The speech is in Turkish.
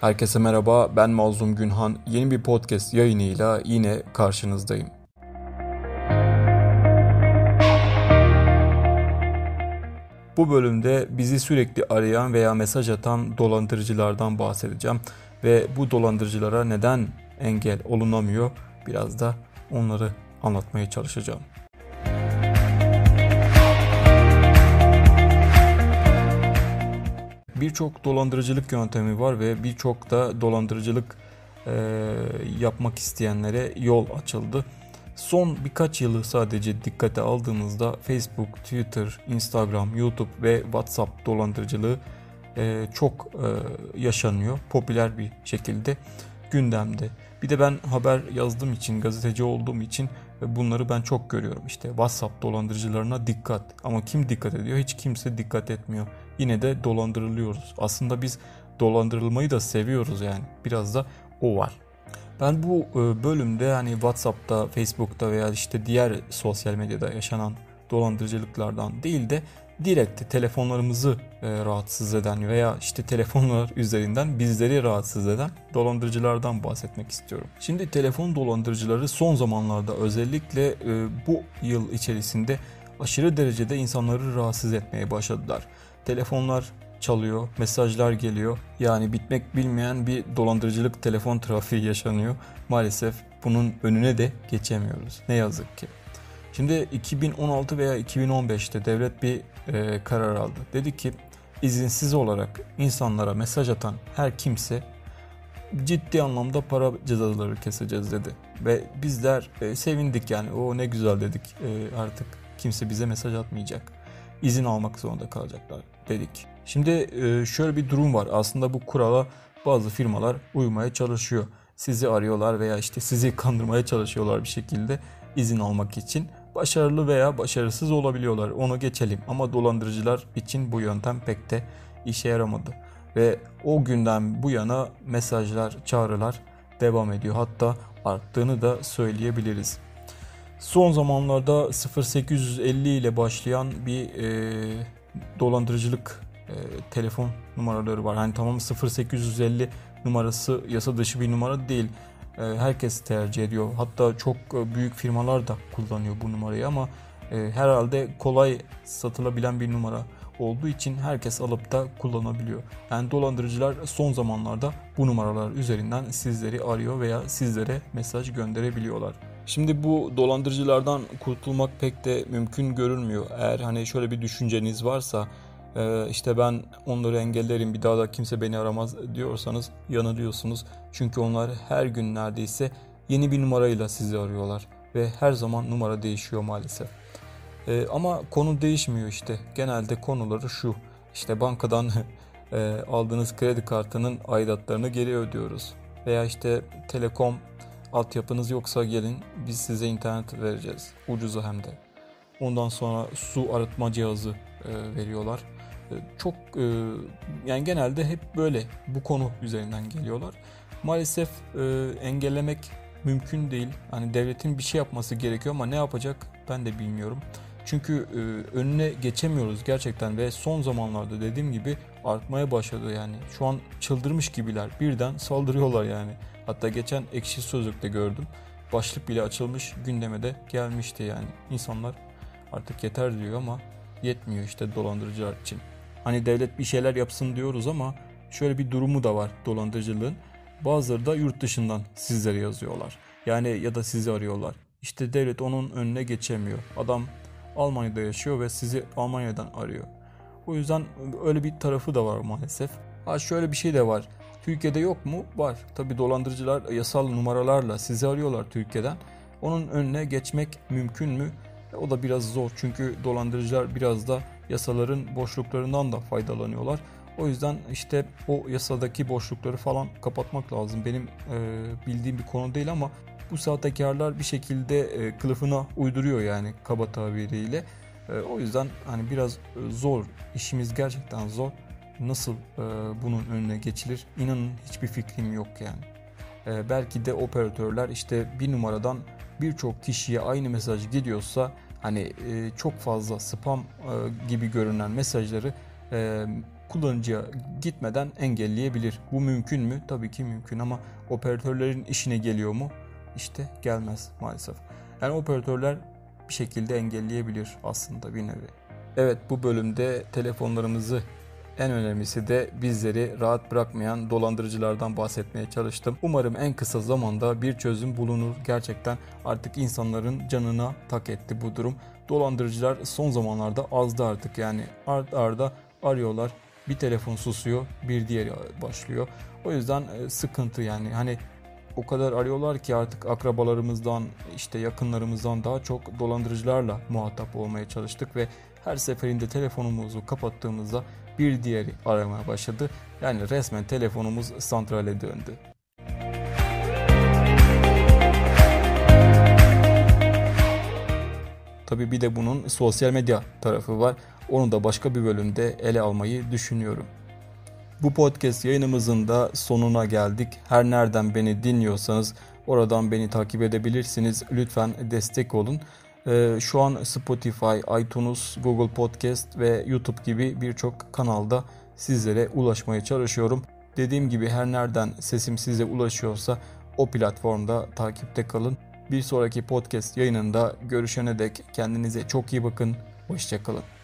Herkese merhaba, ben Mazlum Günhan. Yeni bir podcast yayınıyla yine karşınızdayım. Bu bölümde bizi sürekli arayan veya mesaj atan dolandırıcılardan bahsedeceğim ve bu dolandırıcılara neden engel olunamıyor biraz da onları anlatmaya çalışacağım. Birçok dolandırıcılık yöntemi var ve birçok da dolandırıcılık e, yapmak isteyenlere yol açıldı. Son birkaç yılı sadece dikkate aldığımızda Facebook, Twitter, Instagram, YouTube ve WhatsApp dolandırıcılığı e, çok e, yaşanıyor. Popüler bir şekilde gündemde. Bir de ben haber yazdığım için, gazeteci olduğum için bunları ben çok görüyorum. İşte WhatsApp dolandırıcılarına dikkat. Ama kim dikkat ediyor? Hiç kimse dikkat etmiyor. Yine de dolandırılıyoruz. Aslında biz dolandırılmayı da seviyoruz yani. Biraz da o var. Ben bu e, bölümde hani WhatsApp'ta, Facebook'ta veya işte diğer sosyal medyada yaşanan dolandırıcılıklardan değil de direkt telefonlarımızı e, rahatsız eden veya işte telefonlar üzerinden bizleri rahatsız eden dolandırıcılardan bahsetmek istiyorum. Şimdi telefon dolandırıcıları son zamanlarda özellikle e, bu yıl içerisinde aşırı derecede insanları rahatsız etmeye başladılar. Telefonlar çalıyor, mesajlar geliyor. Yani bitmek bilmeyen bir dolandırıcılık telefon trafiği yaşanıyor. Maalesef bunun önüne de geçemiyoruz. Ne yazık ki. Şimdi 2016 veya 2015'te devlet bir e, karar aldı. Dedi ki izinsiz olarak insanlara mesaj atan her kimse ciddi anlamda para cezaları keseceğiz dedi. Ve bizler e, sevindik yani o ne güzel dedik e, artık kimse bize mesaj atmayacak. İzin almak zorunda kalacaklar dedik. Şimdi e, şöyle bir durum var aslında bu kurala bazı firmalar uymaya çalışıyor. Sizi arıyorlar veya işte sizi kandırmaya çalışıyorlar bir şekilde izin almak için başarılı veya başarısız olabiliyorlar. Onu geçelim ama dolandırıcılar için bu yöntem pek de işe yaramadı. Ve o günden bu yana mesajlar, çağrılar devam ediyor. Hatta arttığını da söyleyebiliriz. Son zamanlarda 0850 ile başlayan bir e, dolandırıcılık e, telefon numaraları var. Yani tamam 0850 numarası yasa dışı bir numara değil. E, herkes tercih ediyor. Hatta çok e, büyük firmalar da kullanıyor bu numarayı ama e, herhalde kolay satılabilen bir numara olduğu için herkes alıp da kullanabiliyor. Yani dolandırıcılar son zamanlarda bu numaralar üzerinden sizleri arıyor veya sizlere mesaj gönderebiliyorlar. Şimdi bu dolandırıcılardan kurtulmak pek de mümkün görünmüyor. Eğer hani şöyle bir düşünceniz varsa ee, işte ben onları engellerim bir daha da kimse beni aramaz diyorsanız yanılıyorsunuz. Çünkü onlar her gün neredeyse yeni bir numarayla sizi arıyorlar ve her zaman numara değişiyor maalesef. Ee, ama konu değişmiyor işte. Genelde konuları şu. İşte bankadan e, aldığınız kredi kartının aidatlarını geri ödüyoruz. Veya işte telekom altyapınız yoksa gelin biz size internet vereceğiz. Ucuza hem de. Ondan sonra su arıtma cihazı e, veriyorlar çok e, yani genelde hep böyle bu konu üzerinden geliyorlar. Maalesef e, engellemek mümkün değil. Hani devletin bir şey yapması gerekiyor ama ne yapacak ben de bilmiyorum. Çünkü e, önüne geçemiyoruz gerçekten ve son zamanlarda dediğim gibi artmaya başladı yani. Şu an çıldırmış gibiler. Birden saldırıyorlar yani. Hatta geçen ekşi sözlükte gördüm. Başlık bile açılmış gündeme de gelmişti yani. İnsanlar artık yeter diyor ama yetmiyor işte dolandırıcılar için. Hani devlet bir şeyler yapsın diyoruz ama şöyle bir durumu da var dolandırıcılığın. Bazıları da yurt dışından sizlere yazıyorlar. Yani ya da sizi arıyorlar. İşte devlet onun önüne geçemiyor. Adam Almanya'da yaşıyor ve sizi Almanya'dan arıyor. O yüzden öyle bir tarafı da var maalesef. Ha şöyle bir şey de var. Türkiye'de yok mu? Var. Tabi dolandırıcılar yasal numaralarla sizi arıyorlar Türkiye'den. Onun önüne geçmek mümkün mü? O da biraz zor çünkü dolandırıcılar biraz da yasaların boşluklarından da faydalanıyorlar. O yüzden işte o yasadaki boşlukları falan kapatmak lazım. Benim e, bildiğim bir konu değil ama bu sahtekarlar bir şekilde e, kılıfına uyduruyor yani kaba tabiriyle. E, o yüzden hani biraz e, zor, işimiz gerçekten zor. Nasıl e, bunun önüne geçilir? İnanın hiçbir fikrim yok yani. E, belki de operatörler işte bir numaradan birçok kişiye aynı mesaj gidiyorsa hani e, çok fazla spam e, gibi görünen mesajları e, kullanıcıya gitmeden engelleyebilir. Bu mümkün mü? Tabii ki mümkün ama operatörlerin işine geliyor mu? İşte gelmez maalesef. Yani operatörler bir şekilde engelleyebilir aslında bir nevi. Evet bu bölümde telefonlarımızı en önemlisi de bizleri rahat bırakmayan dolandırıcılardan bahsetmeye çalıştım. Umarım en kısa zamanda bir çözüm bulunur. Gerçekten artık insanların canına tak etti bu durum. Dolandırıcılar son zamanlarda azdı artık yani art arda arıyorlar. Bir telefon susuyor, bir diğeri başlıyor. O yüzden e, sıkıntı yani hani o kadar arıyorlar ki artık akrabalarımızdan işte yakınlarımızdan daha çok dolandırıcılarla muhatap olmaya çalıştık ve her seferinde telefonumuzu kapattığımızda bir diğeri aramaya başladı. Yani resmen telefonumuz santrale döndü. Tabi bir de bunun sosyal medya tarafı var. Onu da başka bir bölümde ele almayı düşünüyorum. Bu podcast yayınımızın da sonuna geldik. Her nereden beni dinliyorsanız oradan beni takip edebilirsiniz. Lütfen destek olun. Ee, şu an Spotify, iTunes, Google Podcast ve YouTube gibi birçok kanalda sizlere ulaşmaya çalışıyorum. Dediğim gibi her nereden sesim size ulaşıyorsa o platformda takipte kalın. Bir sonraki podcast yayınında görüşene dek kendinize çok iyi bakın. Hoşçakalın.